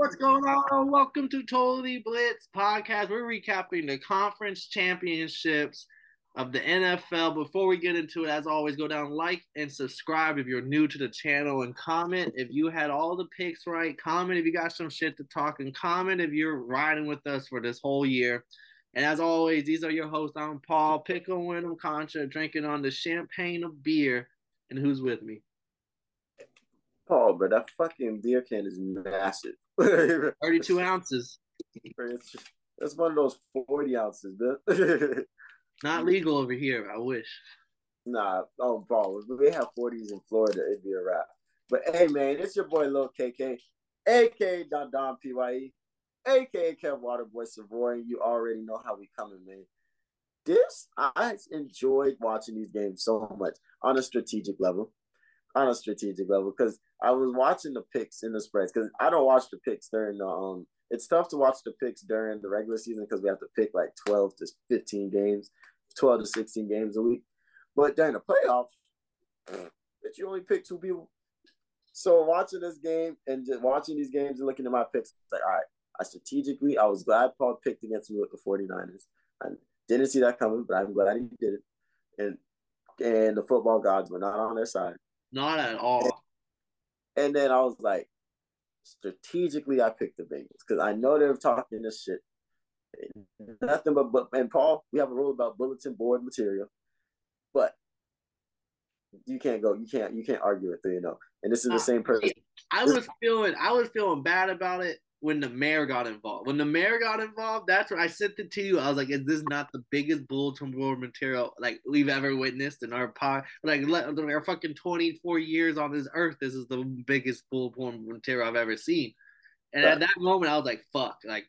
What's going on? Welcome to Totally Blitz podcast. We're recapping the conference championships of the NFL. Before we get into it, as always, go down, like, and subscribe if you're new to the channel, and comment if you had all the picks right. Comment if you got some shit to talk, and comment if you're riding with us for this whole year. And as always, these are your hosts. I'm Paul, pick 'em, win 'em, contra, drinking on the champagne of beer. And who's with me? Paul, but that fucking beer can is massive. 32 ounces. That's one of those 40 ounces, man. Not legal over here. I wish. Nah, oh, if we have 40s in Florida, it'd be a wrap. But hey, man, it's your boy Lil KK, aka Don Don PYE, aka Kev Waterboy Savoy. You already know how we coming, man. This I enjoyed watching these games so much on a strategic level, on a strategic level because I was watching the picks in the spreads because I don't watch the picks during the um. It's tough to watch the picks during the regular season because we have to pick like twelve to fifteen games, twelve to sixteen games a week. But during the playoffs, that you only pick two people. So watching this game and just watching these games and looking at my picks, like, all right, I strategically, I was glad Paul picked against me with the 49ers. I didn't see that coming, but I'm glad he did it. And and the football gods were not on their side. Not at all. And, then I was like, strategically, I picked the Bengals because I know they're talking this shit. Nothing but, but and Paul, we have a rule about bulletin board material, but you can't go, you can't, you can't argue with it, you know. And this is the ah, same person. I was feeling, I was feeling bad about it when the mayor got involved. When the mayor got involved, that's where I sent it to you. I was like, "Is this not the biggest bulletin board material like we've ever witnessed in our pod? Like, our fucking twenty four years on this earth, this is the biggest bulletin board material I've ever seen." And at that moment, I was like, "Fuck!" Like,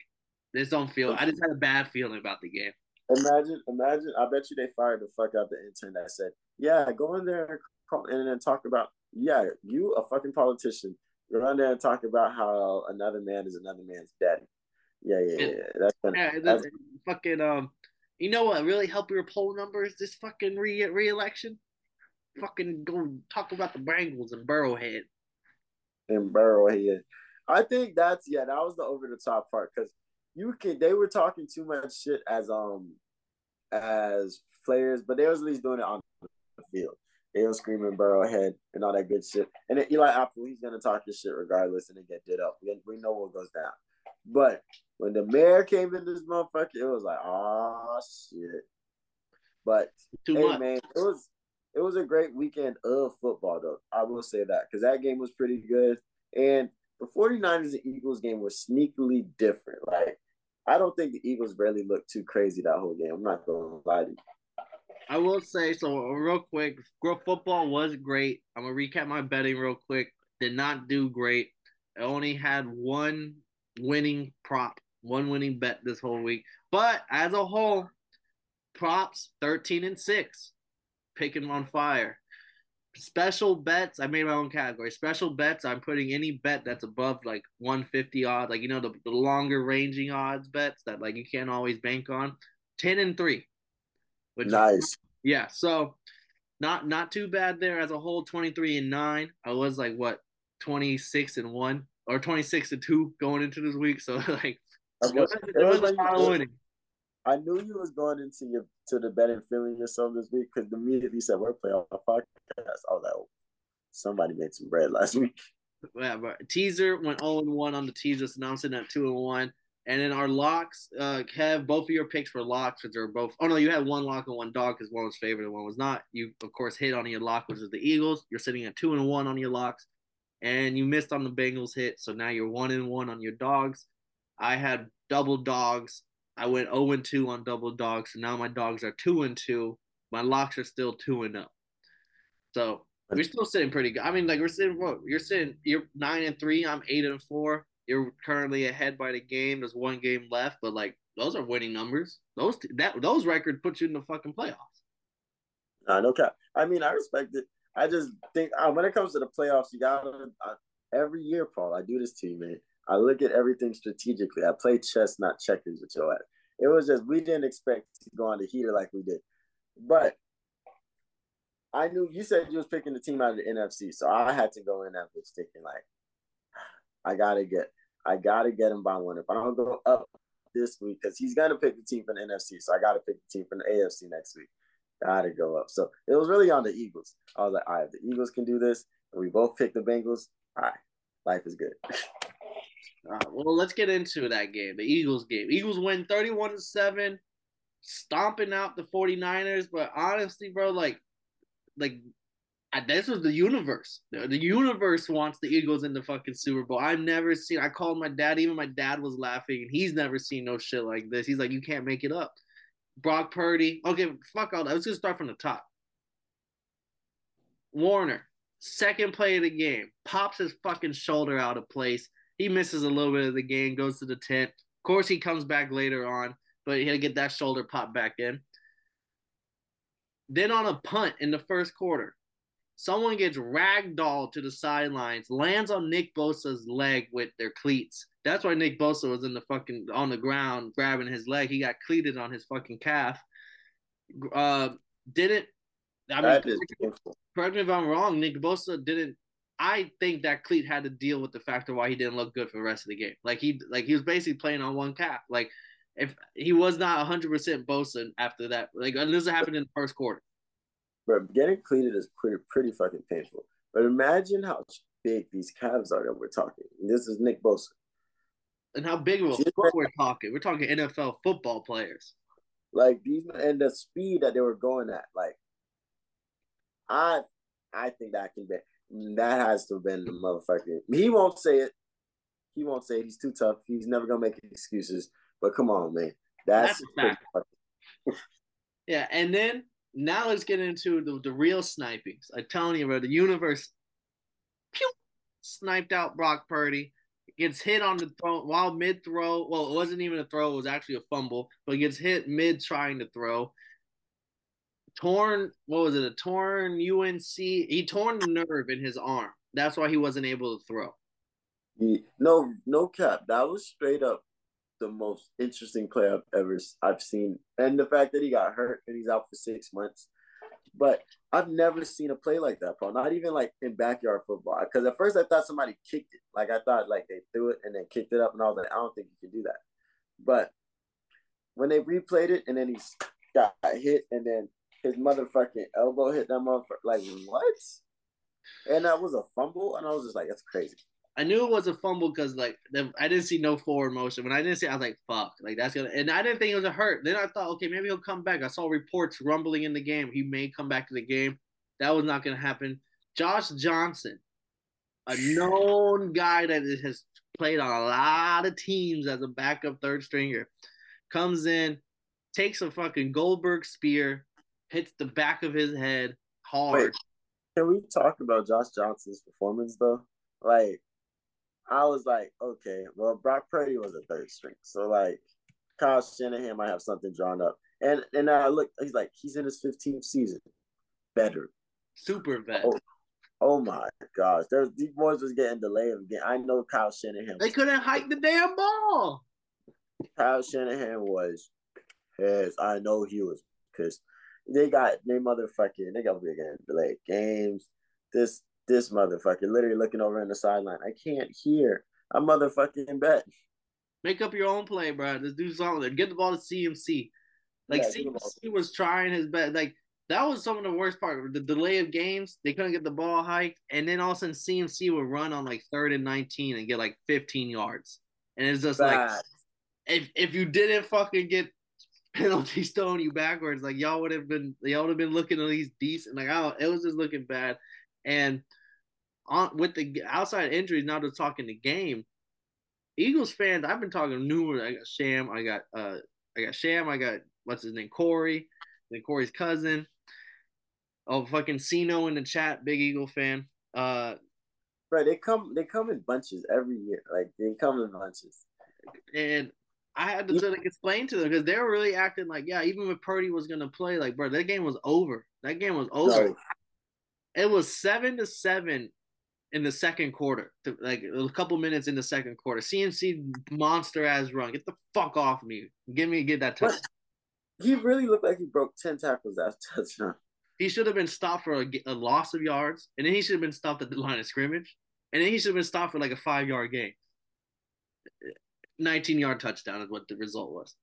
this don't feel. I just had a bad feeling about the game. Imagine, imagine. I bet you they fired the fuck out the intern that said, "Yeah, go in there and then talk about, yeah, you a fucking politician." Run there and talk about how another man is another man's daddy. Yeah, yeah, yeah. That's, yeah, that's fucking um. You know what really helped your poll numbers this fucking re re-election? Fucking go talk about the Bengals and Burrowhead. And Burrowhead. I think that's yeah, that was the over the top part because you can they were talking too much shit as um as players, but they was at least doing it on the field. Were screaming Burrowhead and all that good shit. And then Eli Apple, he's gonna talk his shit regardless and then get did up. We, we know what goes down. But when the mayor came in this motherfucker, it was like, oh shit. But Too hey much. man, it was it was a great weekend of football though. I will say that because that game was pretty good. And the 49ers and Eagles game was sneakily different. Like, I don't think the Eagles really looked too crazy that whole game. I'm not gonna lie to you. I will say so real quick. Football was great. I'm gonna recap my betting real quick. Did not do great. I only had one winning prop, one winning bet this whole week. But as a whole, props 13 and 6. Picking on fire. Special bets, I made my own category. Special bets, I'm putting any bet that's above like 150 odds, like you know, the, the longer ranging odds bets that like you can't always bank on. 10 and 3. Which nice. Yeah, so not not too bad there as a whole. Twenty three and nine. I was like what twenty six and one or twenty six and two going into this week. So like, it was, it was like winning. I knew you was going into your to the betting feeling yourself this week because immediately said we're playing on a podcast. I was like, oh, somebody made some bread last week. Yeah, but teaser went 0 and 1 on the teaser, announcing at 2 and 1. And then our locks, uh, Kev, both of your picks were locks, which are both. Oh no, you had one lock and one dog because one was favored and one was not. You of course hit on your lock, which is the Eagles. You're sitting at two and one on your locks, and you missed on the Bengals hit, so now you're one and one on your dogs. I had double dogs. I went zero oh and two on double dogs, so now my dogs are two and two. My locks are still two and up. So we're still sitting pretty good. I mean, like we're sitting. What you're sitting? You're nine and three. I'm eight and four. You're currently ahead by the game. There's one game left, but like those are winning numbers. Those that those records put you in the fucking playoffs. I know. Cap. I mean, I respect it. I just think uh, when it comes to the playoffs, you got to uh, every year, Paul. I do this to you, man. I look at everything strategically. I play chess, not checkers with your ass. It was just we didn't expect to go on the heater like we did, but I knew you said you was picking the team out of the NFC, so I had to go in that bitch thinking like, I gotta get I gotta get him by one. If I don't go up this week, because he's gonna pick the team from the NFC, so I gotta pick the team from the AFC next week. Gotta go up. So it was really on the Eagles. I was like, all right, the Eagles can do this, and we both picked the Bengals, all right, life is good. Well, let's get into that game, the Eagles game. Eagles win 31 to 7, stomping out the 49ers. But honestly, bro, like, like this was the universe. The, universe wants the Eagles in the fucking Super Bowl. I've never seen. I called my dad. Even my dad was laughing, and he's never seen no shit like this. He's like, you can't make it up. Brock Purdy. Okay, fuck all that. Let's just start from the top. Warner, second play of the game, pops his fucking shoulder out of place. He misses a little bit of the game, goes to the tent. Of course, he comes back later on, but he'll get that shoulder pop back in. Then on a punt in the first quarter, someone gets ragdolled to the sidelines, lands on Nick Bosa's leg with their cleats. That's why Nick Bosa was in the fucking on the ground grabbing his leg. He got cleated on his fucking calf. Uh, didn't I mean, correct, me if I'm wrong. Nick Bosa didn't. I think that cleat had to deal with the factor why he didn't look good for the rest of the game. Like he, like he was basically playing on one calf. Like if he was not 100 percent Bosa after that, like this happened in the first quarter. Getting cleated is pretty pretty fucking painful. But imagine how big these calves are that we're talking. This is Nick Bosa. And how big of a foot we're talking. We're talking NFL football players. Like these and the speed that they were going at. Like I I think that can be that has to have been the motherfucker. He won't say it. He won't say it. He's too tough. He's never gonna make excuses. But come on, man. That's, That's yeah, and then now let's get into the, the real snipings. I'm telling you, bro, the universe pew, sniped out Brock Purdy. Gets hit on the throw while mid throw. Well, it wasn't even a throw, it was actually a fumble, but gets hit mid trying to throw. Torn, what was it? A torn UNC. He torn the nerve in his arm. That's why he wasn't able to throw. no, no cap. That was straight up the most interesting play I've ever I've seen, and the fact that he got hurt and he's out for six months. But I've never seen a play like that, bro. Not even like in backyard football. Because at first I thought somebody kicked it. Like I thought like they threw it and then kicked it up, and was like, I don't think you can do that. But when they replayed it and then he got hit and then his motherfucking elbow hit that motherfucker, like what? And that was a fumble, and I was just like, that's crazy. I knew it was a fumble because like the, I didn't see no forward motion. When I didn't see, it, I was like, "Fuck!" Like that's gonna. And I didn't think it was a hurt. Then I thought, okay, maybe he'll come back. I saw reports rumbling in the game. He may come back to the game. That was not gonna happen. Josh Johnson, a known guy that has played on a lot of teams as a backup third stringer, comes in, takes a fucking Goldberg spear, hits the back of his head hard. Wait, can we talk about Josh Johnson's performance though? Like I was like, okay, well, Brock Purdy was a third string, so like Kyle Shanahan might have something drawn up. And and I look, he's like, he's in his 15th season, better, super better. Oh, oh my gosh, there's these boys was getting delayed again. I know Kyle Shanahan. They couldn't hike the damn ball. Kyle Shanahan was pissed. I know he was pissed. They got they motherfucking they got to be getting delayed games. This this motherfucker literally looking over in the sideline. I can't hear. I motherfucking bet. Make up your own play, bro. Just do something. Get the ball to CMC. Like yeah, CMC was trying his best. Like that was some of the worst part. The delay of games, they couldn't get the ball hiked, and then all of a sudden CMC would run on like third and nineteen and get like fifteen yards, and it's just Bad. like if if you didn't fucking get penalties thrown you backwards, like y'all would have been y'all would have been looking at least decent. Like I, it was just looking bad, and on with the outside injuries, now to talking the game. Eagles fans, I've been talking numerous. I got Sham, I got uh, I got Sham, I got what's his name, Corey, then Corey's cousin. Oh, fucking Sino in the chat, big Eagle fan. Uh, right, they come, they come in bunches every year. Like they come in bunches. And I had to like, explain to them because they were really acting like, yeah, even if Purdy was gonna play, like, bro, that game was over. That game was over. Sorry. It was seven to seven in the second quarter, to, like a couple minutes in the second quarter. CMC monster ass run. Get the fuck off me. Give me get that touchdown. He really looked like he broke ten tackles that touchdown. He should have been stopped for a, a, loss of yards, and then he should have been stopped at the line of scrimmage, and then he should have been stopped for like a five yard gain. 19 yard touchdown is what the result was.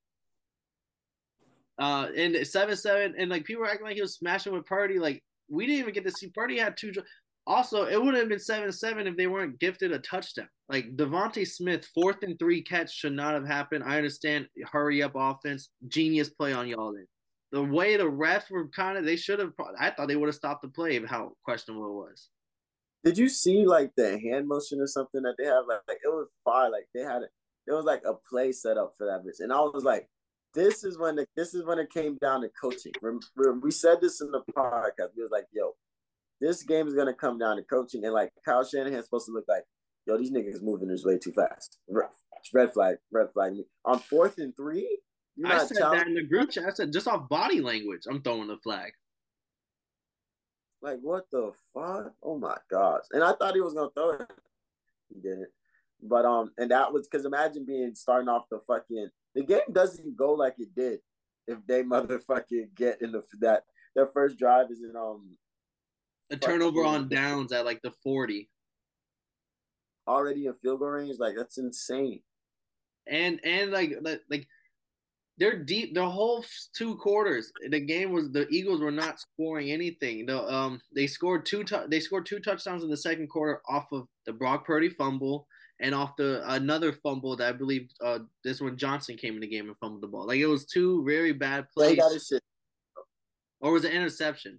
Uh, and seven seven, and like people were acting like he was smashing with Purdy. Like we didn't even get to see Purdy had two. Also, it would have been seven seven if they weren't gifted a touchdown. Like DeVonta Smith, fourth and three catch should not have happened. I understand hurry up offense, genius play on y'all. Then the way the refs were kind of, they should have. I thought they would have stopped the play. How questionable it was. Did you see like the hand motion or something that they have? Like, like it was fire. Like they had it. It was like a play set up for that bitch, and I was like, this is when the, this is when it came down to coaching. We said this in the podcast. We was like, yo, this game is gonna come down to coaching, and like Kyle Shanahan's supposed to look like, yo, these niggas moving this way too fast. Red flag, red flag. On fourth and three, I said that in the group chat. I said just off body language, I'm throwing the flag. Like what the fuck? Oh my gosh! And I thought he was gonna throw it. He didn't. But um, and that was because imagine being starting off the fucking the game doesn't go like it did if they motherfucking get in the that their first drive is in um a turnover on downs at like the forty. Already in field goal range, like that's insane. And and like like they're deep the whole two quarters the game was the eagles were not scoring anything. The, um they scored two tu- they scored two touchdowns in the second quarter off of the brock purdy fumble and off the another fumble that i believe uh this one johnson came in the game and fumbled the ball. Like it was two very bad plays. or was it interception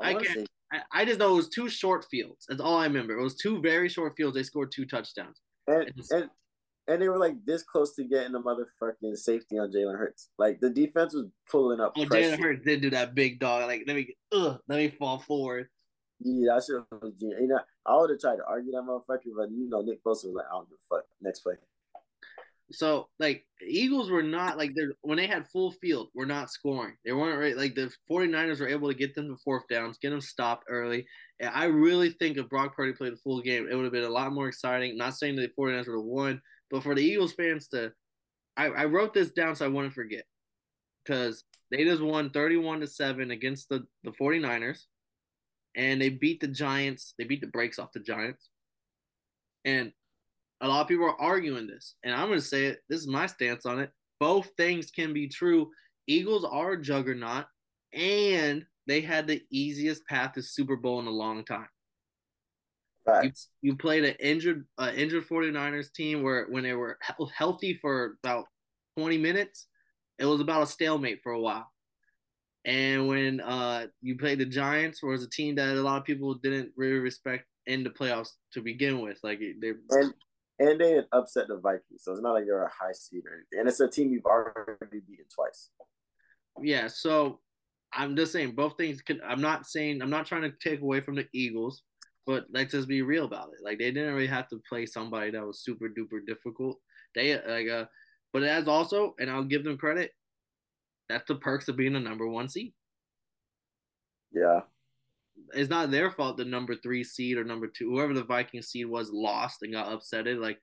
Oh, i, I can't I, I just know it was two short fields that's all i remember it was two very short fields they scored two touchdowns and, and and they were like this close to getting a motherfucking safety on Jalen Hurts. Like the defense was pulling up. Oh, Jalen Hurts did do that big dog. Like let me, ugh, let me fall forward. Yeah, I should have. You know, I would have tried to argue that motherfucker, but you know, Nick Bosa was like, "I don't give a fuck." Next play. So like Eagles were not like they're when they had full field, we're not scoring. They weren't right. Like the 49ers were able to get them to fourth downs, get them stopped early. And I really think if Brock Purdy played the full game, it would have been a lot more exciting. Not saying that the 49ers would have won, but for the Eagles fans to, I, I wrote this down so I wouldn't forget because they just won 31 to 7 against the, the 49ers and they beat the Giants. They beat the brakes off the Giants. And a lot of people are arguing this. And I'm going to say it. This is my stance on it. Both things can be true. Eagles are a juggernaut and they had the easiest path to Super Bowl in a long time. You, you played an injured uh, injured 49ers team where when they were healthy for about 20 minutes, it was about a stalemate for a while. And when uh, you played the Giants, was a team that a lot of people didn't really respect in the playoffs to begin with. Like they and and they upset the Vikings, so it's not like they're a high seed or anything. And it's a team you've already beaten twice. Yeah, so I'm just saying both things. Can, I'm not saying I'm not trying to take away from the Eagles but let's just be real about it. Like they didn't really have to play somebody that was super duper difficult. They like uh, but as also, and I'll give them credit. That's the perks of being a number one seed. Yeah, it's not their fault. The number three seed or number two, whoever the Viking seed was, lost and got upsetted. Like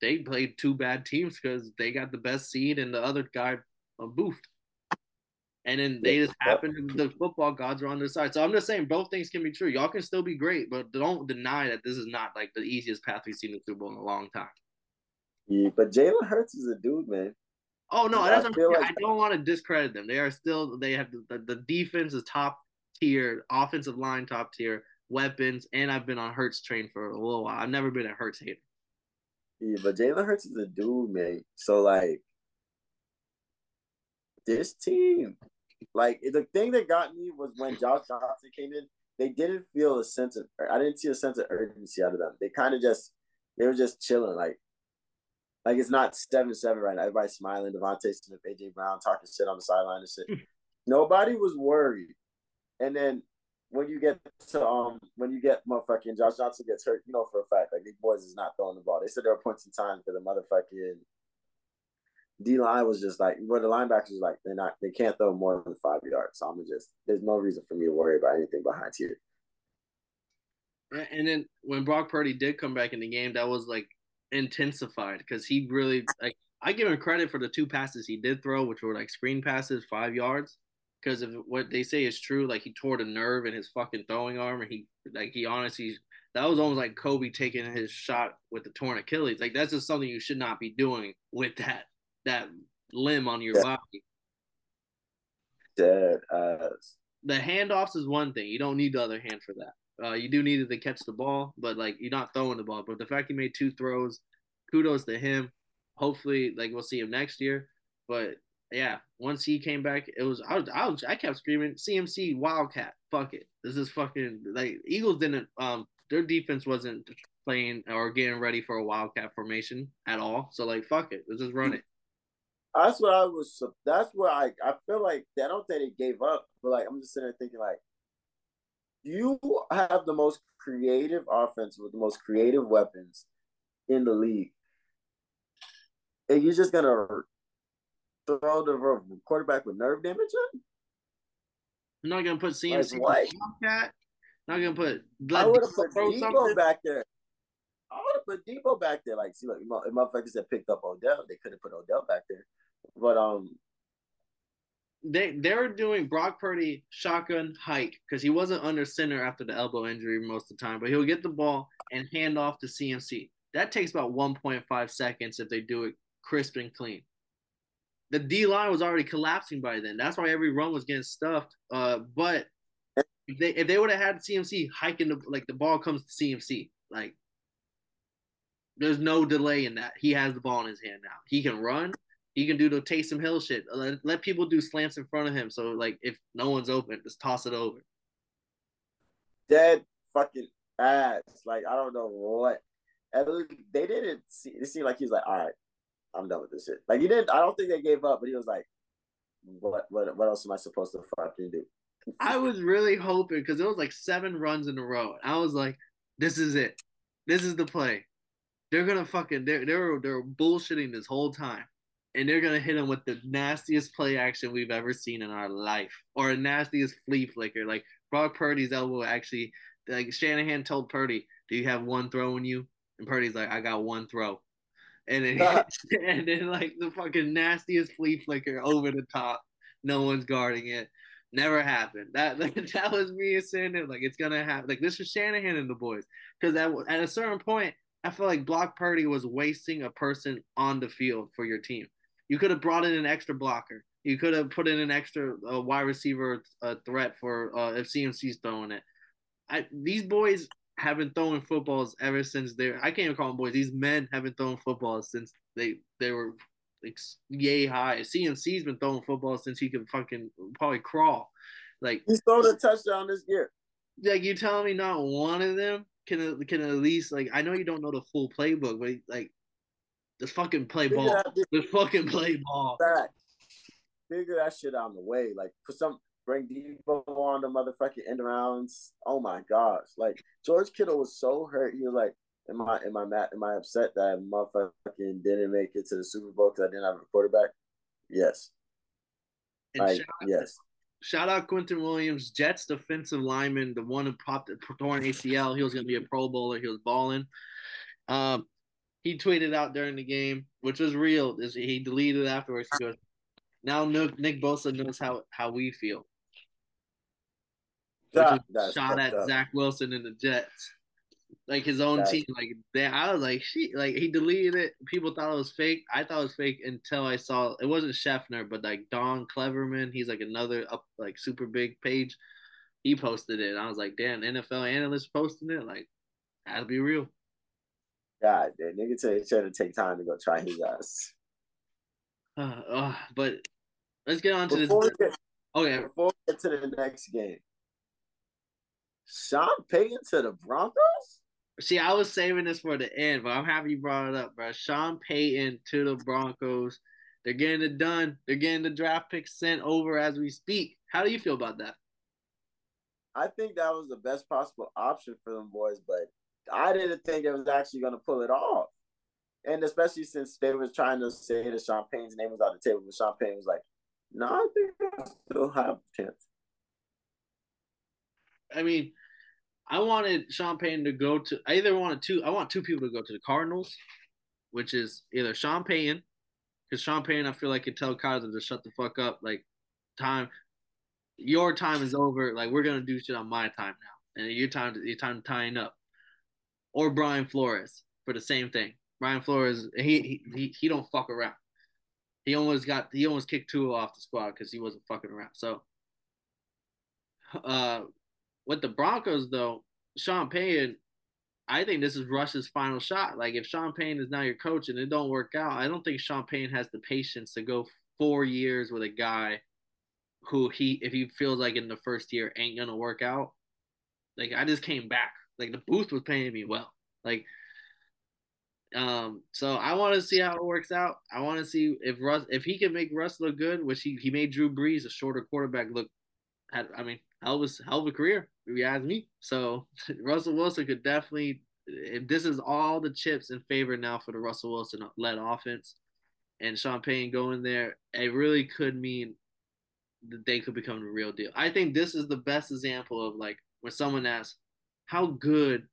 they played two bad teams because they got the best seed and the other guy uh, boofed and then they just happen the football gods are on their side. So I'm just saying both things can be true. Y'all can still be great, but don't deny that this is not like the easiest path we've seen in the Super Bowl in a long time. Yeah, but Jalen Hurts is a dude, man. Oh no, I, like- I don't want to discredit them. They are still they have the, the, the defense is top tier, offensive line top tier, weapons, and I've been on Hurts train for a little while. I've never been a Hurts hater. Yeah, but Jalen Hurts is a dude, man. So like this team, like the thing that got me was when Josh Johnson came in, they didn't feel a sense of I didn't see a sense of urgency out of them. They kind of just they were just chilling, like like it's not seven seven right now. Everybody's smiling. DeVonta Smith, AJ Brown talking shit on the sideline and shit. Nobody was worried. And then when you get to um when you get motherfucking Josh Johnson gets hurt, you know for a fact like these boys is not throwing the ball. They said there were points in time for the motherfucking D line was just like where the linebackers was like they're not they can't throw more than five yards. So I'm just there's no reason for me to worry about anything behind here. And then when Brock Purdy did come back in the game, that was like intensified because he really like I give him credit for the two passes he did throw, which were like screen passes, five yards. Because if what they say is true, like he tore the nerve in his fucking throwing arm, and he like he honestly that was almost like Kobe taking his shot with the torn Achilles. Like that's just something you should not be doing with that that limb on your yeah. body. Dead ass. The handoffs is one thing. You don't need the other hand for that. Uh, you do need it to catch the ball, but like you're not throwing the ball. But the fact he made two throws, kudos to him. Hopefully, like we'll see him next year. But yeah, once he came back, it was I was I, was, I kept screaming CMC Wildcat. Fuck it. This is fucking like Eagles didn't um their defense wasn't playing or getting ready for a Wildcat formation at all. So like fuck it, let's just run it. That's what I was. That's what I I feel like I don't think they gave up, but like I'm just sitting there thinking like you have the most creative offense with the most creative weapons in the league. And you're just gonna throw the quarterback with nerve damage in? I'm not gonna put CMC like. Not gonna put. I would have put Deebo something. back there. I would have put Deebo back there. Like, see, like if motherfuckers had picked up Odell, they could have put Odell back there. But um, they they're doing Brock Purdy shotgun hike because he wasn't under center after the elbow injury most of the time, but he'll get the ball and hand off to CMC. That takes about 1.5 seconds if they do it crisp and clean. The D line was already collapsing by then. That's why every run was getting stuffed. Uh, but if they if they would have had CMC hiking the like the ball comes to CMC, like there's no delay in that. He has the ball in his hand now. He can run. He can do the Taysom Hill shit. Let, let people do slants in front of him. So like if no one's open, just toss it over. Dead fucking ass. Like I don't know what. They didn't see. It seemed like he was like, all right, I'm done with this shit. Like he didn't. I don't think they gave up, but he was like, what what what else am I supposed to fucking do? I was really hoping because it was like seven runs in a row. I was like, this is it. This is the play. They're gonna fucking they're they're they're bullshitting this whole time and they're gonna hit him with the nastiest play action we've ever seen in our life, or a nastiest flea flicker. Like Brock Purdy's elbow actually, like Shanahan told Purdy, "Do you have one throw in you?" And Purdy's like, "I got one throw," and then and then like the fucking nastiest flea flicker over the top. No one's guarding it. Never happened. That like, that was me saying it. Like it's gonna happen. Like this is Shanahan and the boys. Because at, at a certain point, I feel like Brock Purdy was wasting a person on the field for your team. You could have brought in an extra blocker. You could have put in an extra uh, wide receiver uh, threat for uh, if CMC's throwing it. I, these boys have been throwing footballs ever since they. I can't even call them boys. These men have been throwing footballs since they they were like yay high. CMC's been throwing footballs since he could fucking probably crawl. Like he's thrown a touchdown this year. Like you telling me not one of them can can at least like I know you don't know the full playbook, but like just fucking play ball. Just fucking play ball. Figure that shit out of the way. Like for some bring Deebo on the motherfucking end rounds. Oh my gosh. Like George Kittle was so hurt. He was like, Am I am I mad am I upset that motherfucking didn't make it to the Super Bowl because I didn't have a quarterback? Yes. like, shout yes. shout out Quinnen Williams, Jets defensive lineman, the one who popped torn ACL. He was gonna be a pro bowler. He was balling. Um, he tweeted out during the game, which was real. He deleted it afterwards. He goes, "Now Nick, Nick Bosa knows how how we feel." That, shot at up. Zach Wilson and the Jets, like his own that's, team. Like they, I was like, she, like he deleted it. People thought it was fake. I thought it was fake until I saw it wasn't Schefter, but like Dov Kleiman. He's like another up like super big page. He posted it. I was like, damn, NFL analyst posting it. Like, to be real. God, that nigga tell trying to take time to go try his ass. Uh, uh, but let's get on to before this. Get, okay. Before we get to the next game, Sean Payton to the Broncos? See, I was saving this for the end, but I'm happy you brought it up, bro. Sean Payton to the Broncos. They're getting it done. They're getting the draft pick sent over as we speak. How do you feel about that? I think that was the best possible option for them boys, but I didn't think it was actually going to pull it off. And especially since they was trying to say that Sean Payton's name was on the table, but Sean Payton was like, no, I think I still have a chance. I mean, I wanted Sean Payton to go to, I either wanted two, I want two people to go to the Cardinals, which is either Sean Payton, because Sean Payton, I feel like could tell Kyler to shut the fuck up. Like, time, your time is over. Like, we're to do shit on my time now. And your time, your time tying up or Brian Flores for the same thing. Brian Flores, he he he don't fuck around. He almost got he almost kicked Tua off the squad because he wasn't fucking around. So, uh, with the Broncos though, Sean Payton, I think this is Russ's final shot. Like if Sean Payton is now your coach and it don't work out, I don't think Sean Payton has the patience to go four years with a guy who he if he feels like in the first year ain't gonna work out. Like I just came back. Like the booth was paying me well. Like um, so I want to see how it works out. I want to see if Russ, if he can make Russ look good, which he, he made Drew Brees, a shorter quarterback, look. Had, I mean, hell was hell of a career, if you ask me. So Russell Wilson could definitely. If this is all the chips in favor now for the Russell Wilson led offense, and Sean Payton going there, it really could mean that they could become the real deal. I think this is the best example of like when someone asks, "How good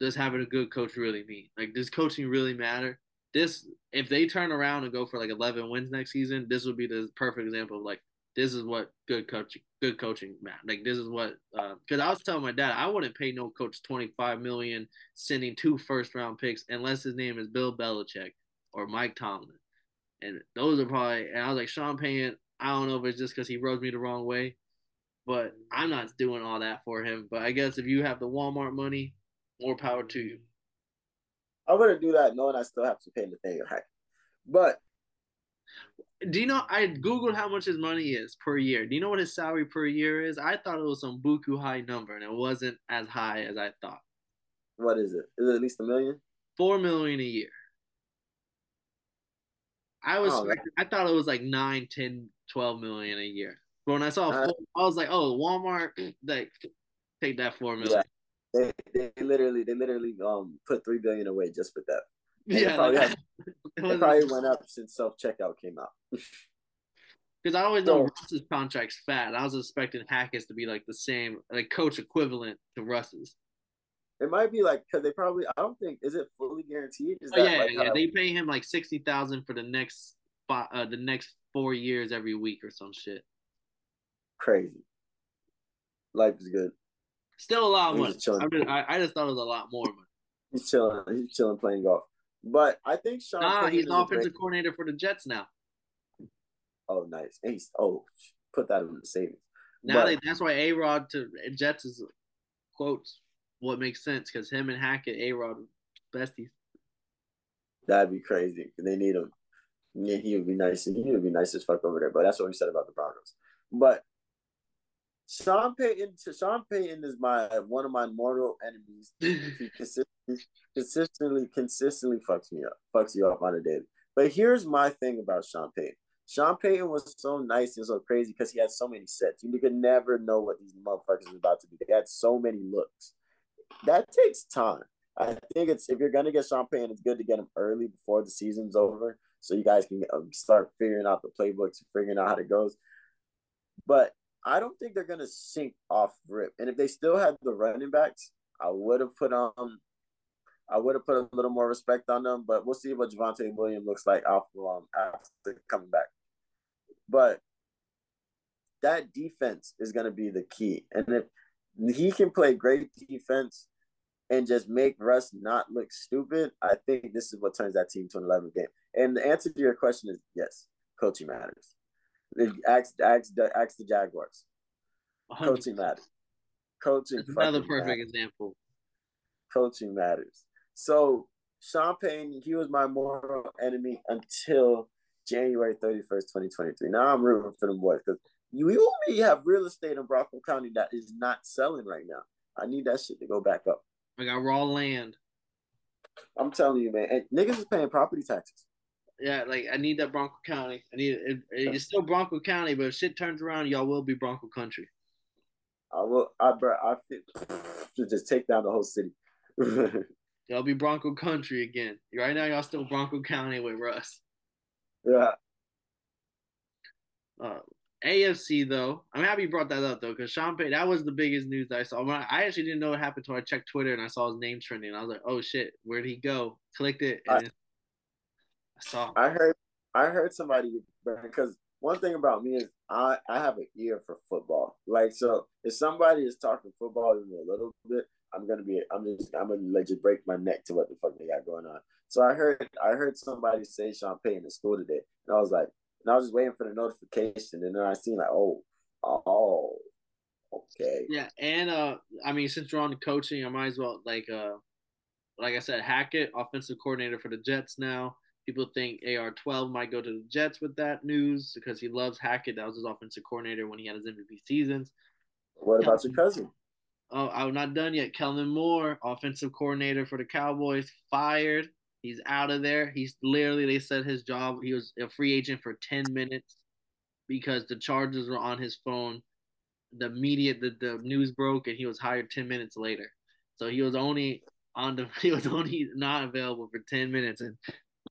does having a good coach really mean? Like, does coaching really matter? This, if they turn around and go for like 11 wins next season, this would be the perfect example of like, this is what good coaching, good coaching, man. Like, this is what, because uh, I was telling my dad, I wouldn't pay no coach 25 million sending two first round picks unless his name is Bill Belichick or Mike Tomlin. And those are probably, and I was like, Sean Payton, I don't know if it's just because he rode me the wrong way, but I'm not doing all that for him. But I guess if you have the Walmart money, more power to you. I'm gonna do that knowing I still have to pay Nathaniel Hackett. But do you know I googled how much his money is per year? Do you know what his salary per year is? I thought it was some buku high number, and it wasn't as high as I thought. What is it? Is it at least a million? Four million a year. I was oh, I thought it was like 9, 10, 12 million a year. But when I saw uh, four, I was like, oh, Walmart, like take that four million. Yeah. They, they literally they literally um put three billion away just for that. Yeah, it probably, like, it probably went up since self checkout came out. Because I always know so, Russ's contract's fat. I was expecting Hackett's to be like the same, like coach equivalent to Russ's. It might be like because they probably I don't think is it fully guaranteed. Is oh, yeah, like yeah. They pay him like sixty thousand for the next uh, the next four years every week or some shit. Crazy. Life is good. Still a lot of money. I, mean, I, I, just thought it was a lot more money. He's chilling. He's chilling playing golf. But I think Sean. Nah, Payton he's offensive great... coordinator for the Jets now. Oh, nice. And he's oh, put that in the savings. Now but, they, that's why A Rod to Jets is quotes what makes sense because him and Hackett, A Rod, besties. That'd be crazy. They need him. Yeah, he would be nice. He would be nice as fuck over there. But that's what we said about the Broncos. But Sean Payton, Sean Payton is my one of my mortal enemies. he consistently, consistently, consistently fucks me up, fucks you up on a daily. But here's my thing about Sean Payton. Sean Payton was so nice and so crazy because he had so many sets. You could never know what these motherfuckers were about to do. They had so many looks. That takes time. I think it's if you're gonna get Sean Payton, it's good to get him early before the season's over, so you guys can um, start figuring out the playbooks, figuring out how it goes. But I don't think they're gonna sink off rip. And if they still had the running backs, I would have put um I would have put a little more respect on them, but we'll see what Javonte Williams looks like after um, after coming back. But that defense is going to be the key, and if he can play great defense and just make Russ not look stupid, I think this is what turns that team to an 11 game. And the answer to your question is yes, coaching matters. Ask, ask, ask the Jaguars. 100%. Coaching matters. Coaching. Another perfect matters. example. Coaching matters. So Sean Payton, he was my moral enemy until January 31st, 2023. Now I'm rooting for them boys because you only have real estate in Bronco County that is not selling right now. I need that shit to go back up. I got raw land. I'm telling you, man. And niggas is paying property taxes. Yeah, like I need that Bronco County. I need it, it's still Bronco County, but if shit turns around, y'all will be Bronco Country. I will. I bro, I should just take down the whole city. y'all be Bronco Country again. Right now, y'all still Bronco County with Russ. Yeah. Uh, AFC though, I'm happy you brought that up though, because Sean Payton, that was the biggest news I saw. I, I, actually didn't know what happened until I checked Twitter and I saw his name trending. I was like, oh shit, where'd he go? Clicked it, and I, I saw. I heard I heard somebody because one thing about me is I I have an ear for football. Like so, if somebody is talking football to me a little bit, I'm gonna be I'm just I'm gonna legit break my neck to what the fuck they got going on. So I heard I heard somebody say Sean Payton in school today, and I was like, and I was just waiting for the notification, and then I seen like, oh, oh, okay. Yeah, and uh, I mean, since you're on coaching, I might as well like uh, like I said, Hackett, offensive coordinator for the Jets now. People think AR12 might go to the Jets with that news because he loves Hackett. That was his offensive coordinator when he had his MVP seasons. What about your cousin? Oh, I'm not done yet. Kellen Moore, offensive coordinator for the Cowboys, fired. He's out of there. He's literally, they said his job, he was a free agent for 10 minutes because the Chargers were on his phone. The media, the, the news broke, and he was hired 10 minutes later. So he was only on the, he was only not available for 10 minutes. And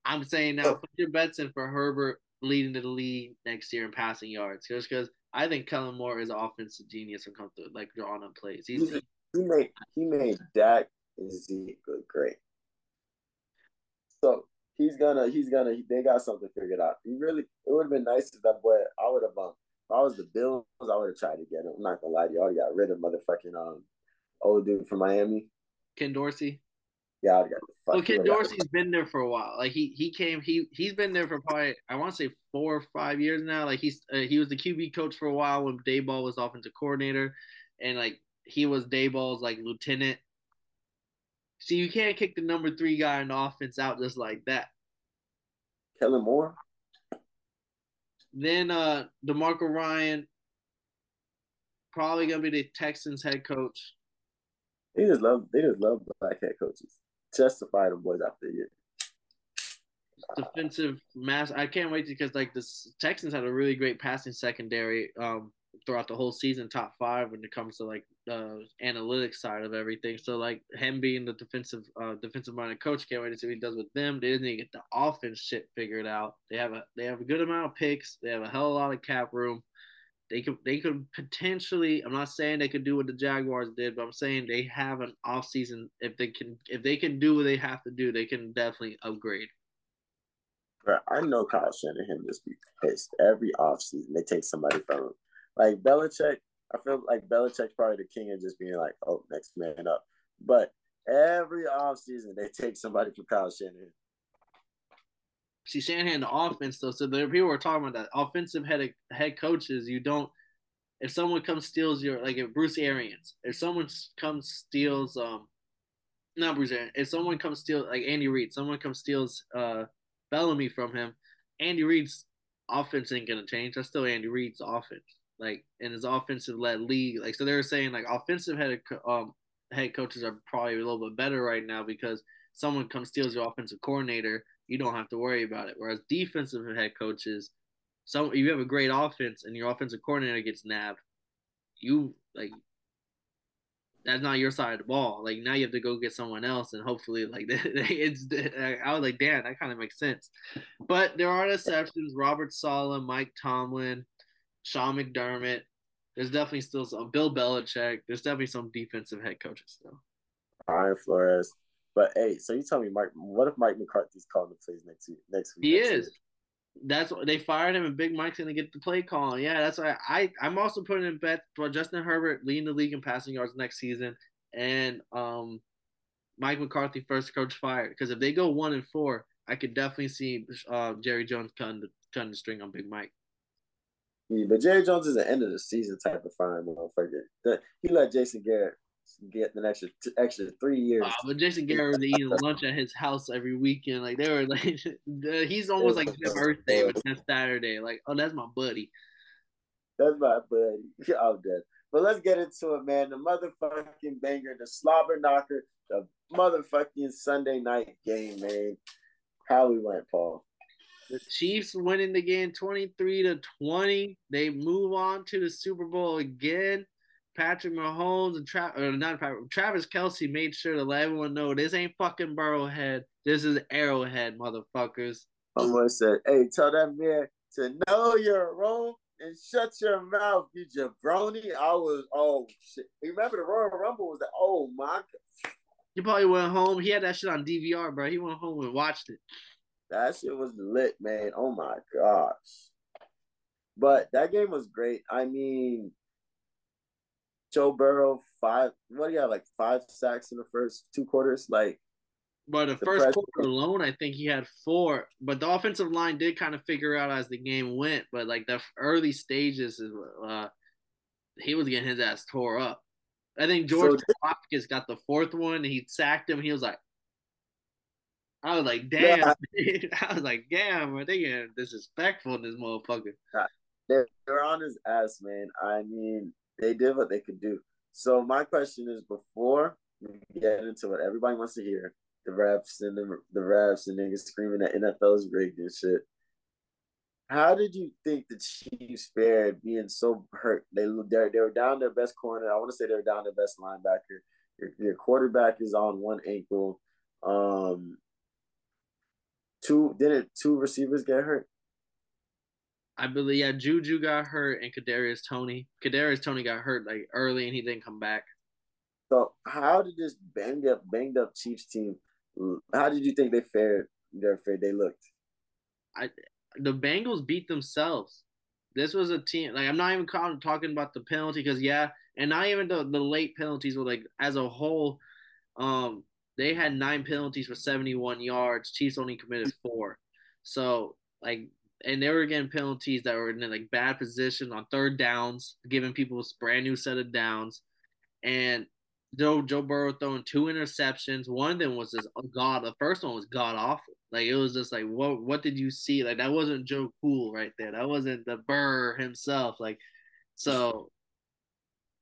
I'm saying now, put your bets in for Herbert leading the league next year in passing yards. Just because I think Kellen Moore is offensive genius when it comes to like drawing up plays. He's, he, he made he made Dak and Zeke look great. So he's gonna he's gonna they got something figured out. He really it would have been nice if that boy I would have um if I was the Bills I would have tried to get him. I'm not gonna lie to you. I already got rid of motherfucking um old dude from Miami. Ken Dorsey. Yeah, I got well, Ken Dorsey's been there for a while. Like he he came he he's been there for probably I want to say four or five years now. Like he's uh, he was the QB coach for a while when Daboll was offensive coordinator, and like he was Daboll's like lieutenant. See, you can't kick the number three guy in the offense out just like that. Kellen Moore. Then uh DeMeco Ryan, probably gonna be the Texans head coach. They just love they just love black head coaches justify them boys after a year. Defensive mass. I can't wait because like the Texans had a really great passing secondary um, throughout the whole season, top five when it comes to like the analytics side of everything. So like him being the defensive uh, defensive minded coach, can't wait to see what he does with them. They didn't even get the offense shit figured out. They have a they have a good amount of picks. They have a hell of a lot of cap room they could they could potentially I'm not saying they could do what the Jaguars did, but I'm saying they have an off season if they can if they can do what they have to do, they can definitely upgrade. Bro, I know Kyle Shanahan just be pissed every off season they take somebody from him. Like Belichick, I feel like Belichick's probably the king of just being like, oh, next man up. But every off season they take somebody from Kyle Shanahan see Shanahan the offense though. So there people were talking about that offensive head head coaches. You don't if someone comes steals your like if Bruce Arians, if someone comes steals um not Bruce Arians, if someone comes steal like Andy Reid, someone comes steals uh Bieniemy from him, Andy Reid's offense ain't gonna change. That's still Andy Reid's offense. Like in his offensive led league. Like so they were saying like offensive head um head coaches are probably a little bit better right now because someone comes steals your offensive coordinator you don't have to worry about it. Whereas defensive head coaches, so you have a great offense and your offensive coordinator gets nabbed, you like that's not your side of the ball. Like now you have to go get someone else, and hopefully, like it's. I was like, damn, that kind of makes sense. But there are exceptions: Robert Saleh, Mike Tomlin, Sean McDermott. There's definitely still some Bill Belichick. There's definitely some defensive head coaches still. Brian Flores. But hey, so you tell me, Mike, what if Mike McCarthy's calling the plays next week? Next week, he next is. Week? That's what they fired him, and Big Mike's gonna get the play call. Yeah, that's why I I'm also putting in bet for Justin Herbert leading the league in passing yards next season, and um, Mike McCarthy first coach fired because if they go one and four, I could definitely see uh, Jerry Jones cutting the cutting the string on Big Mike. Yeah, but Jerry Jones is an end of the season type of fine motherfucker. He let Jason Garrett get an extra extra three years. Uh, but Jason Garrett was eating lunch at his house every weekend. Like they were like, he's almost like his birthday, but that's Saturday. Like, oh, that's my buddy. That's my buddy. I'm dead. But let's get into it, man. The motherfucking banger, the slobber knocker, the motherfucking Sunday night game, man. How we went, Paul. The Chiefs winning the game 23 to 20. They move on to the Super Bowl again. Patrick Mahomes and Tra- or not Patrick, Travis Kelce made sure to let everyone know this ain't fucking Burrowhead. This is Arrowhead, motherfuckers. Someone said, "Hey, tell that man to know your role and shut your mouth, you jabroni." I was, oh shit. Remember the Royal Rumble was the oh my. God. He probably went home. He had that shit on DVR, bro. He went home and watched it. That shit was lit, man. Oh my gosh. But that game was great. I mean, Joe Burrow five. What do you have? Like five sacks in the first two quarters. Like, but the, the first press- quarter alone, I think he had four. But the offensive line did kind of figure out as the game went. But like the early stages, uh, he was getting his ass tore up. I think George so, Hopkins got the fourth one. He sacked him. He was like, I was like, damn. Yeah. I was like, damn, are they getting disrespectful in this motherfucker? They're, they're on his ass, man. I mean, they did what they could do. So my question is, before we get into what everybody wants to hear, the refs and the, the refs and niggas screaming that NFL's rigged and shit. How did you think the Chiefs fared being so hurt? They they they were down their best corner. I want to say they were down their best linebacker. Your, your quarterback is on one ankle. Um, two didn't two receivers get hurt? I believe yeah, Juju got hurt and Kadarius Toney. Kadarius Toney got hurt like early and he didn't come back. So how did this banged up banged up Chiefs team? How did you think they fared? Their fared they looked. I the Bengals beat themselves. This was a team like I'm not even talking about the penalty because yeah, and not even the the late penalties were like as a whole. Um, they had nine penalties for 71 yards. Chiefs only committed four. So like, and they were getting penalties that were in like bad position on third downs, giving people a brand new set of downs. And Joe Joe Burrow throwing two interceptions. One of them was just oh god. The first one was god awful. Like it was just like what what did you see? Like that wasn't Joe Cool right there. That wasn't the Burr himself. Like so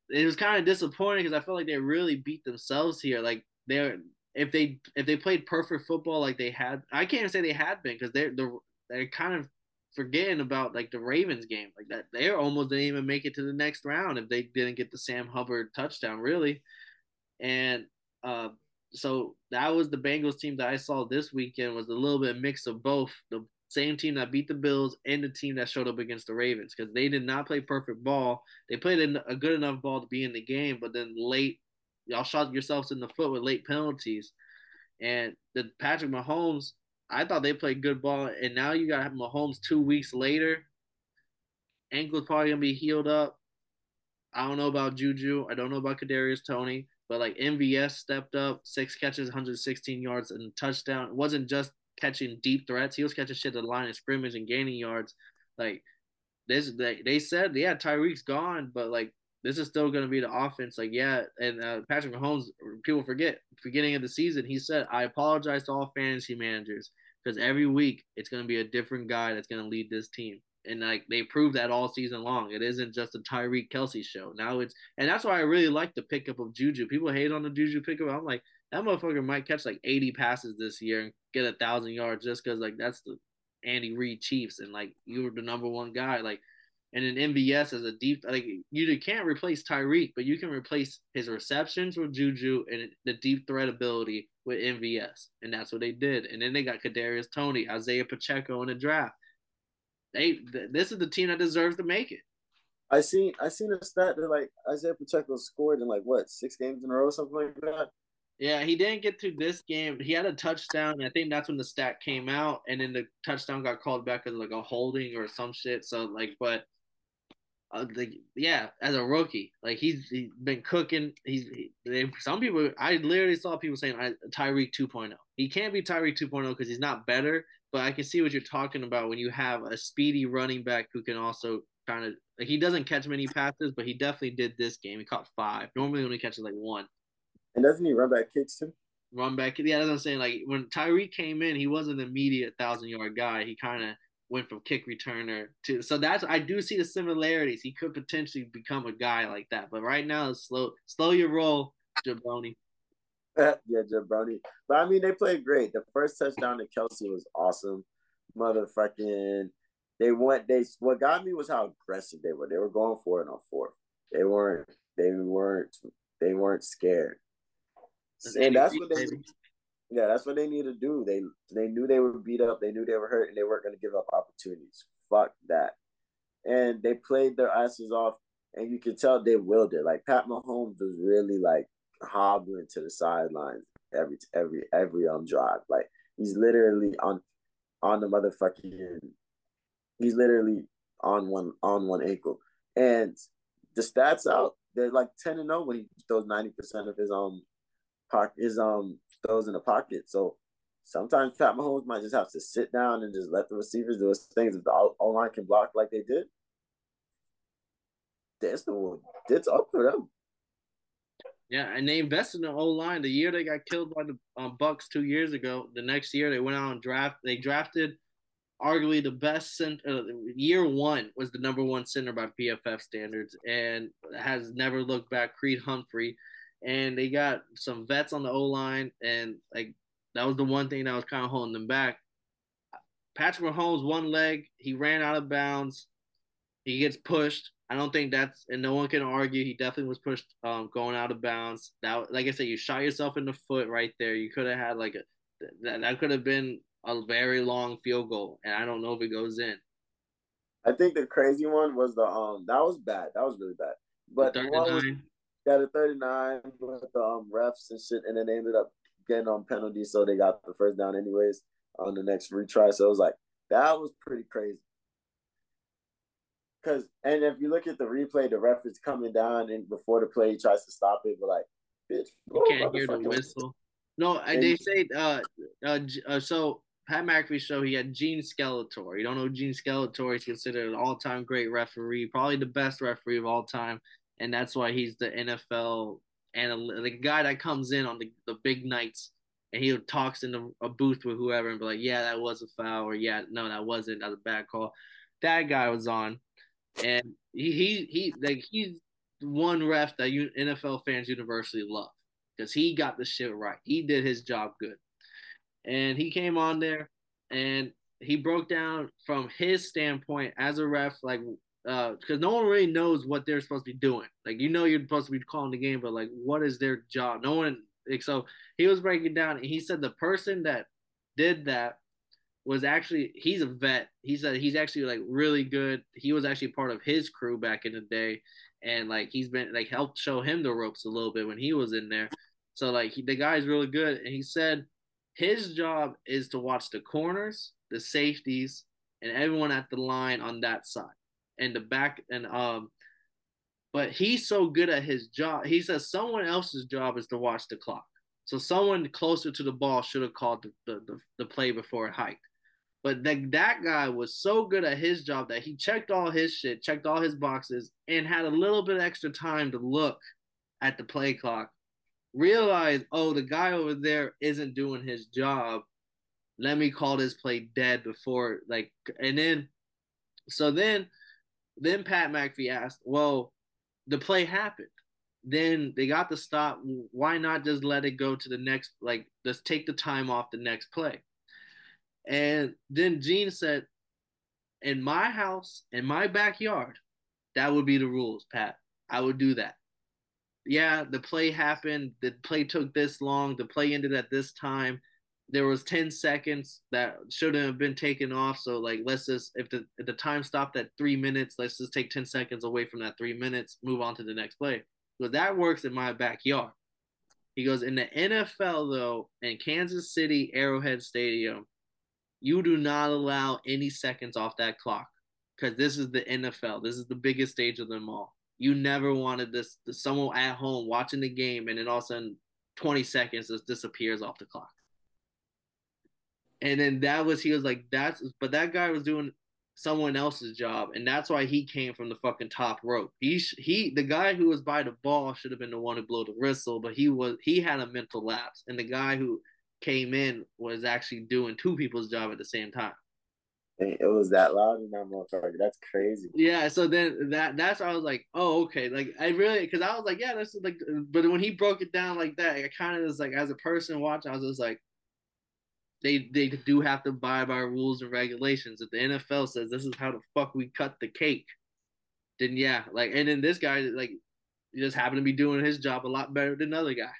it was kind of disappointing because I felt like they really beat themselves here. Like they're if they if they played perfect football like they had, I can't say they had been because they're they're they're kind of forgetting about like the Ravens game like that. They almost didn't even make it to the next round if they didn't get the Sam Hubbard touchdown really, and uh, so that was the Bengals team that I saw this weekend was a little bit mix of both the same team that beat the Bills and the team that showed up against the Ravens because they did not play perfect ball. They played in a good enough ball to be in the game, but then late y'all shot yourselves in the foot with late penalties. And the Patrick Mahomes, I thought they played good ball, and now you got Mahomes two weeks later. Ankle's probably gonna be healed up. I don't know about Juju. I don't know about Kadarius Toney, but like MVS stepped up, six catches, 116 yards, and touchdown. It wasn't just catching deep threats; he was catching shit at the line of scrimmage and gaining yards. Like this, they, they said, yeah, Tyreek's gone, but like this is still going to be the offense. Like, yeah, and uh, Patrick Mahomes, people forget, beginning of the season, he said, I apologize to all fantasy managers because every week it's going to be a different guy that's going to lead this team. And like they proved that all season long. It isn't just a Tyreek Kelce show. Now it's, and that's why I really like the pickup of Juju. People hate on the Juju pickup. I'm like, that motherfucker might catch like 80 passes this year and get a thousand yards just because like that's the Andy Reid Chiefs and like you were the number one guy. Like and an MVS as a deep like you can't replace Tyreek, but you can replace his receptions with Juju and the deep threat ability with MVS, and that's what they did. And then they got Kadarius Toney, Isaiah Pacheco in the draft. They th- this is the team that deserves to make it. I seen I seen a stat that like Isaiah Pacheco scored in like what six games in a row, something like that. Yeah, he didn't get to this game. He had a touchdown. I think that's when the stat came out, and then the touchdown got called back as like a holding or some shit. So like, but uh, like yeah, as a rookie, like he's he's been cooking. He's he, they, some people. I literally saw people saying Tyreek 2.0. He can't be Tyreek 2.0 because he's not better. But I can see what you're talking about when you have a speedy running back who can also kind of like he doesn't catch many passes, but he definitely did this game. He caught five. Normally, only catches like one. And doesn't he run back kicks too? Run back, yeah. That's what I'm saying. Like when Tyreek came in, he wasn't an immediate thousand yard guy. He kind of went from kick returner to so that's I do see the similarities. He could potentially become a guy like that, but right now it's slow slow your roll, Jabroni. yeah, Jabroni. But I mean, they played great. The first touchdown to Kelce was awesome. Motherfucking, they went. They what got me was how aggressive they were. They were going for it on fourth. They weren't. They weren't. They weren't scared. And that's what they. Yeah, that's what they need to do. They they knew they were beat up, they knew they were hurt, and they weren't going to give up opportunities. Fuck that. And they played their asses off, and you could tell they willed it. Like Pat Mahomes was really like hobbling to the sidelines every every every um drive. Like he's literally on on the motherfucking. He's literally on one on one ankle, and the stats out. they're like ten and zero when he throws ninety percent of his um pocket his um throws in the pocket. So sometimes Pat Mahomes might just have to sit down and just let the receivers do his things. If the O line can block like they did, that's the that's up for them. Yeah, and they invested in the O line. The year they got killed by the um, Bucs two years ago, the next year they went out and draft. They drafted arguably the best center. Uh, year one was the number one center by PFF standards, and has never looked back. Creed Humphrey, and they got some vets on the O line, and like that was the one thing that was kind of holding them back. Patrick Mahomes, one leg, he ran out of bounds. He gets pushed. I don't think that's, and no one can argue. He definitely was pushed um, going out of bounds. That, like I said, you shot yourself in the foot right there. You could have had like a, that, that could have been a very long field goal, and I don't know if it goes in. I think the crazy one was the um that was bad. That was really bad. But the, the one was got a 39 with the um, refs and shit, and then they ended up getting on penalties, so they got the first down anyways on the next retry. So it was like that was pretty crazy. Cause and if you look at the replay, the ref is coming down and before the play he tries to stop it, but like, bitch, you can't hear the whistle. No, and they say uh, uh, uh, so Pat McAfee show he had Gene Steratore. You don't know Gene Steratore? He's considered an all-time great referee, probably the best referee of all time, and that's why he's the NFL and the guy that comes in on the, the big nights and he talks in a, a booth with whoever and be like, yeah, that was a foul, or yeah, no, that wasn't. That was a bad call. That guy was on, and he he, he like he's one ref that you, NFL fans universally love because he got the shit right. He did his job good, and he came on there and he broke down from his standpoint as a ref, like because uh, no one really knows what they're supposed to be doing. Like you know you're supposed to be calling the game, but like what is their job? No one. Like, so he was breaking down, and he said the person that did that was actually he's a vet. He said he's actually like really good. He was actually part of his crew back in the day, and like he's been like helped show him the ropes a little bit when he was in there. So like he, the guy's really good, and he said his job is to watch the corners, the safeties, and everyone at the line on that side and the back and um but he's so good at his job. He says someone else's job is to watch the clock. So someone closer to the ball should have called the, the, the, the play before it hiked. But that that guy was so good at his job that he checked all his shit, checked all his boxes, and had a little bit extra time to look at the play clock. Realize, oh, the guy over there isn't doing his job. Let me call this play dead before like and then so then then Pat McAfee asked, well, the play happened. Then they got the stop. Why not just let it go to the next, like, let's take the time off the next play? And then Gene said, in my house, in my backyard, that would be the rules, Pat. I would do that. Yeah, the play happened. The play took this long. The play ended at this time there was 10 seconds that shouldn't have been taken off. So like let's just if the if the time stopped at three minutes let's just take 10 seconds away from that three minutes move on to the next play. Because that works in my backyard. He goes in the nfl though in kansas city arrowhead stadium you do not allow any seconds off that clock because this is the nfl this is the biggest stage of them all. You never wanted this, this someone at home watching the game and then all of a sudden 20 seconds just disappears off the clock and then that was he was like that's but that guy was doing someone else's job and that's why he came from the fucking top rope he he the guy who was by the ball should have been the one to blow the whistle but he was he had a mental lapse and the guy who came in was actually doing two people's job at the same time it was that loud in that motherfucker. That's crazy. Yeah. So then that that's I was like, oh okay. Like I really because I was like, yeah, this is like. But when he broke it down like that, I kind of was like, as a person watching, I was just like, they they do have to abide by rules and regulations. If the NFL says this is how the fuck we cut the cake, then yeah, like and then this guy like he just happened to be doing his job a lot better than other guy.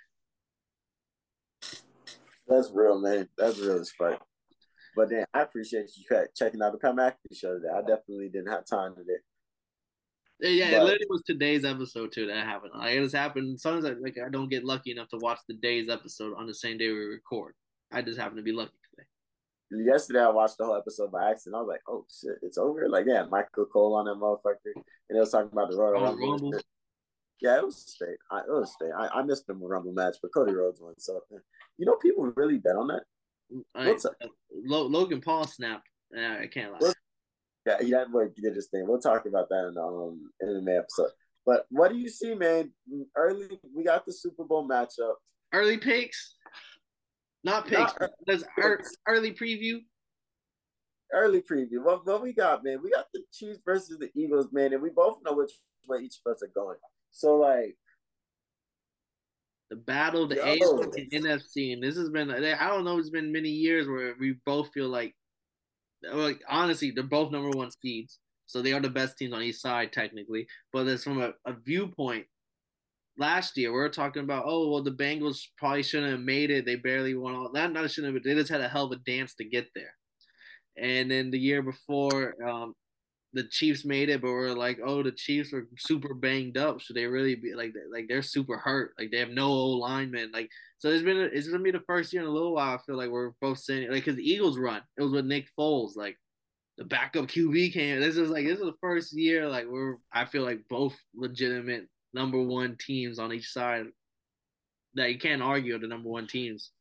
That's real, man. That's real as fuck. But then I appreciate you checking out the McAfee show today. I definitely didn't have time today. Yeah, but, it literally was today's episode too that happened. Like it has happened. Sometimes I, like I don't get lucky enough to watch the day's episode on the same day we record. I just happen to be lucky today. Yesterday, I watched the whole episode by accident. I was like, "Oh shit, it's over!" Like, yeah, Michael Cole on that motherfucker, and they was talking about the Royal oh, Rumble. Yeah, it was straight. I, it was straight. I, I missed the Rumble match, but Cody Rhodes won. So, you know, people really bet on that. I, What's up? Logan Paul snapped. I can't lie. Yeah, he had boy did his thing. We'll talk about that in um in the May episode. But what do you see, man? Early, we got the Super Bowl matchup. Early picks, not picks. Not Does early preview? Early preview. What what we got, man? We got the Chiefs versus the Eagles, man, and we both know which way each of us are going. So like, the battle the AFC and NFC, and this has been I don't know, it's been many years where we both feel like like honestly, they're both number one seeds, so they are the best teams on each side technically. But it's from a, a viewpoint. Last year, we are talking about, oh well, the Bengals probably shouldn't have made it. They barely won all that. Not shouldn't have. They just had a hell of a dance to get there. And then the year before, um, the Chiefs made it, but we're like, oh, the Chiefs are super banged up. Should they really be like, like they're super hurt? Like they have no old linemen. Like so, it's been it's gonna be the first year in a little while. I feel like we're both saying like because the Eagles run, it was with Nick Foles, like the backup QB came. This is like this is the first year like we're I feel like both legitimate number one teams on each side that you can't argue are the number one teams.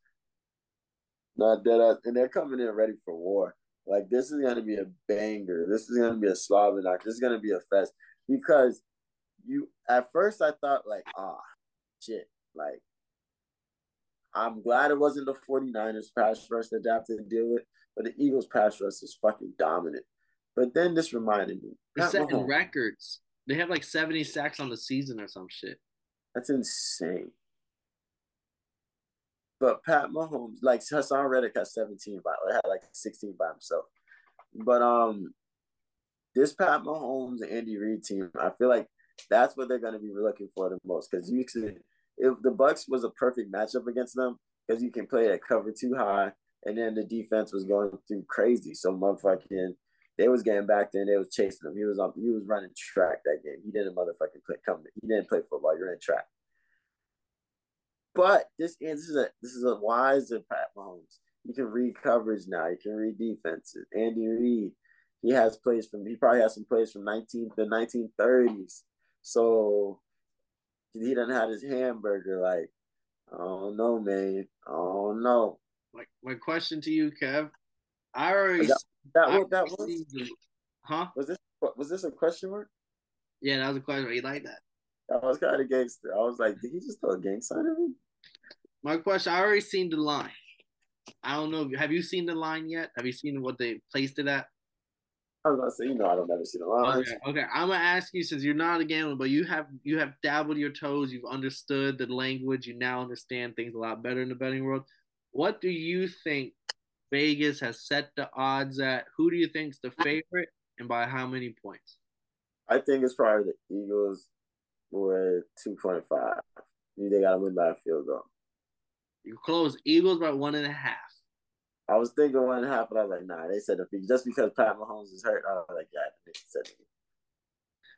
Not that, and they're coming in ready for war. Like this is gonna be a banger. This is gonna be a slobber knock. This is gonna be a fest because you. At first, I thought like, ah, shit. Like, I'm glad it wasn't the 49ers pass rush that have to deal with, but the Eagles pass rush is fucking dominant. But then this reminded me. They're setting records. They have like 70 sacks on the season or some shit. That's insane. But Pat Mahomes, like Haason Reddick has 17 by had like 16 by himself. But um this Pat Mahomes and Andy Reid team, I feel like that's what they're gonna be looking for the most. Cause you can if the Bucs was a perfect matchup against them, because you can play at cover two high, and then the defense was going through crazy. So motherfucking they was getting back then. they was chasing him. He was on he was running track that game. He didn't motherfucking play come he didn't play football, you're in track. But this, this is a this is a wiser Pat Mahomes. You can read coverage now. You can read defenses. Andy Reid, he has plays from he probably has some plays from 19 the 1930s. So he doesn't have his hamburger. Like, I don't know, man. I don't know. Like my question to you, Kev. I already that, that what that was. huh? Was this was this a question mark? Yeah, that was a question. You like that? I was kind of gangster. I was like, did he just throw a gang sign at me? My question: I already seen the line. I don't know. Have you seen the line yet? Have you seen what they placed it at? I was gonna say, you know, I don't never see the line. Okay, okay. I'm gonna ask you since you're not a gambler, but you have you have dabbled your toes. You've understood the language. You now understand things a lot better in the betting world. What do you think Vegas has set the odds at? Who do you think's the favorite, and by how many points? I think it's probably the Eagles with two point five. They got to win by a field goal. You close Eagles by one and a half. I was thinking one and a half, but I was like, nah. They said if just because Pat Mahomes is hurt, I was like, yeah, they said it.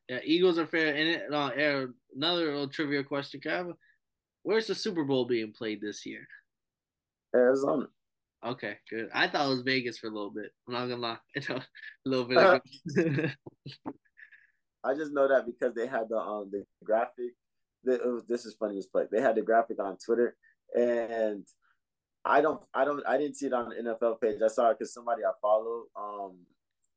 Yeah, Eagles are fair. And it, uh, another little trivia question, Kev. Where's the Super Bowl being played this year? Arizona. Okay, good. I thought it was Vegas for a little bit. I'm not gonna lie, a little bit. Of... I just know that because they had the um the graphic. The, this is funny as fuck. They had the graphic on Twitter, and I don't, I don't, I didn't see it on the NFL page. I saw it because somebody I follow um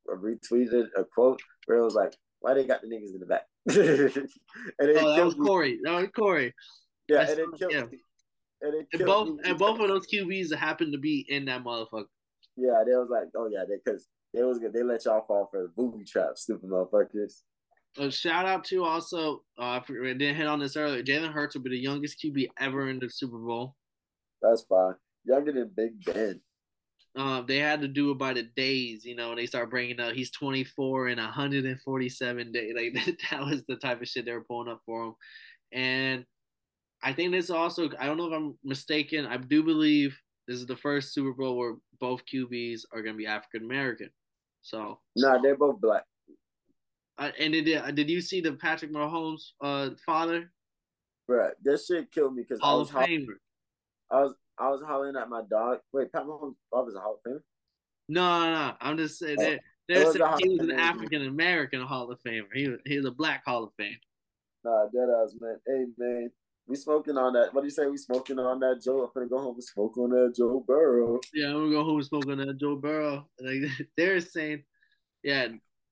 retweeted a quote where it was like, "Why they got the niggas in the back?" and it oh, that was. Corey. That was Corey. Yeah, That's and it killed me. And, and both and both of those QBs happened to be in that motherfucker. Yeah, they was like, oh yeah, they because they was good. They let y'all fall for the booby trap, stupid motherfuckers. A shout out to also, uh, I didn't hit on this earlier. Jalen Hurts will be the youngest QB ever in the Super Bowl. That's fine. Younger than Big Ben. Uh, they had to do it by the days, you know. And they start bringing up he's 24 and 147 days. Like that was the type of shit they were pulling up for him. And I think this also, I don't know if I'm mistaken. I do believe this is the first Super Bowl where both QBs are going to be African American. So no, nah, they're both black. Uh, and did uh, did you see the Patrick Mahomes uh father? Right, this shit killed me because I was Famer. I was I was hollering at my dog. Wait, Pat Mahomes' father's a Hall of Famer? No, no, no. I'm just saying that. They're saying he was an African American Hall of Famer. He was, he was a black Hall of Fame. Nah, dead ass man. Hey man, we smoking on that. What do you say? We smoking on that Joe. I'm gonna go home and smoke on that Joe Burrow. Yeah, I'm gonna go home and smoke on that Joe Burrow. Like they're saying, yeah,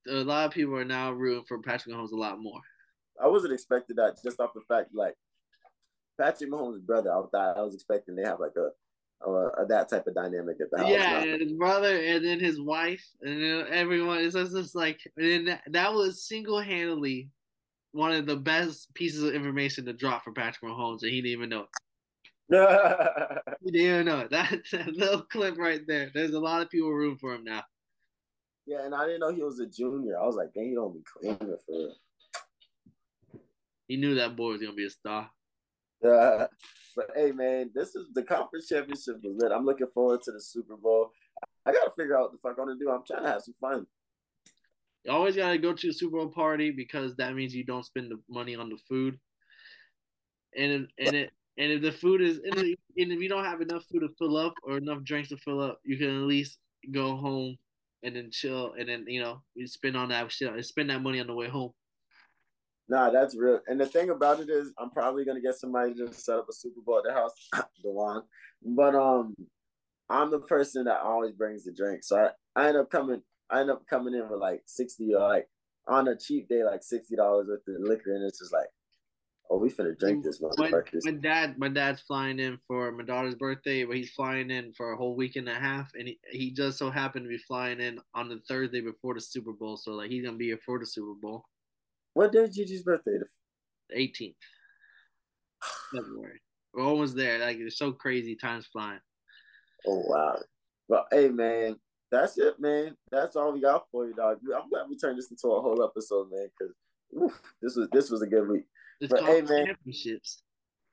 a lot of people are now rooting for Patrick Mahomes a lot more. I wasn't expecting that just off the fact like Patrick Mahomes' brother. I thought I was expecting they have like a uh, that type of dynamic at the house. Yeah, and his brother, and then his wife, and then everyone. It's just like, and that, that was single handedly one of the best pieces of information to drop for Patrick Mahomes, and he didn't even know it. he didn't even know it. That, that little clip right there. There's a lot of people room for him now. Yeah, and I didn't know he was a junior. I was like, dang, he don't be claiming for real. He knew that boy was gonna be a star. Yeah. But hey, man, this is the conference championship was lit. I'm looking forward to the Super Bowl. I gotta figure out what the fuck I'm gonna do. I'm trying to have some fun. You always gotta go to a Super Bowl party because that means you don't spend the money on the food. And if, and it and if the food is and if you don't have enough food to fill up or enough drinks to fill up, you can at least go home and then chill and then you know you spend on that shit, and spend that money on the way home. Nah, that's real. And the thing about it is, I'm probably gonna get somebody to set up a Super Bowl at the house, Delon. But um, I'm the person that always brings the drink, so I, I end up coming. I end up coming in with like sixty or like on a cheap day, like sixty dollars worth of liquor, and it's just like, oh, we finna drink this motherfuckers. My, my dad, my dad's flying in for my daughter's birthday, but he's flying in for a whole week and a half, and he, he just so happened to be flying in on the Thursday before the Super Bowl, so like he's gonna be here for the Super Bowl. What day is Gigi's birthday? The 18th. February. We're almost there. Like it's so crazy. Time's flying. Oh wow. Well, hey man, that's it, man. That's all we got for you, dog. I'm glad we turned this into a whole episode, man, because this was this was a good week. It's but hey, man, championships.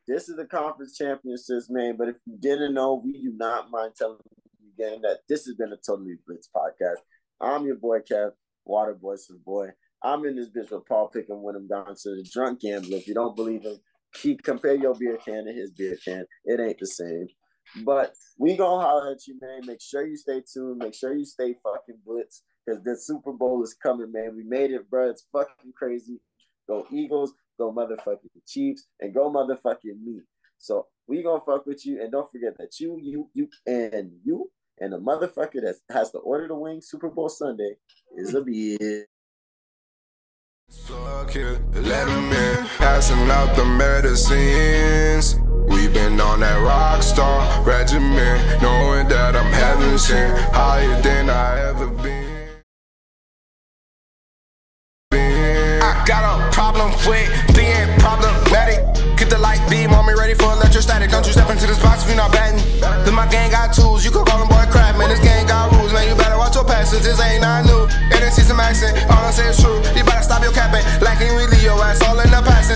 This is the conference championships, man. But if you didn't know, we do not mind telling you again that this has been a Totally Blitz podcast. I'm your boy Kev, Water Boy, some boy. I'm in this bitch with Paul Picking when I'm down to the drunk gambler. If you don't believe him, keep compare your beer can to his beer can. It ain't the same. But we gonna holler at you, man. Make sure you stay tuned. Make sure you stay fucking blitz because the Super Bowl is coming, man. We made it, bro. It's fucking crazy. Go Eagles, go motherfucking Chiefs, and go motherfucking me. So we gonna fuck with you, and don't forget that you, you, you, and you, and the motherfucker that has to order the wing Super Bowl Sunday is a bitch. Fuck it, let him in. Passing out the medicines. Been on that rock star regimen, knowing that I'm heaven sent, higher than I ever been. I got a problem with being problematic. Get the light beam on me, ready for electrostatic. Don't you step into this box if you're not batting. Then my gang got tools, you could call them boy crap, man. This gang got rules, man. You better watch your passes, this ain't not new. And see some accent, all I say is true. You better stop your capping, like Henry your ass all in the passing.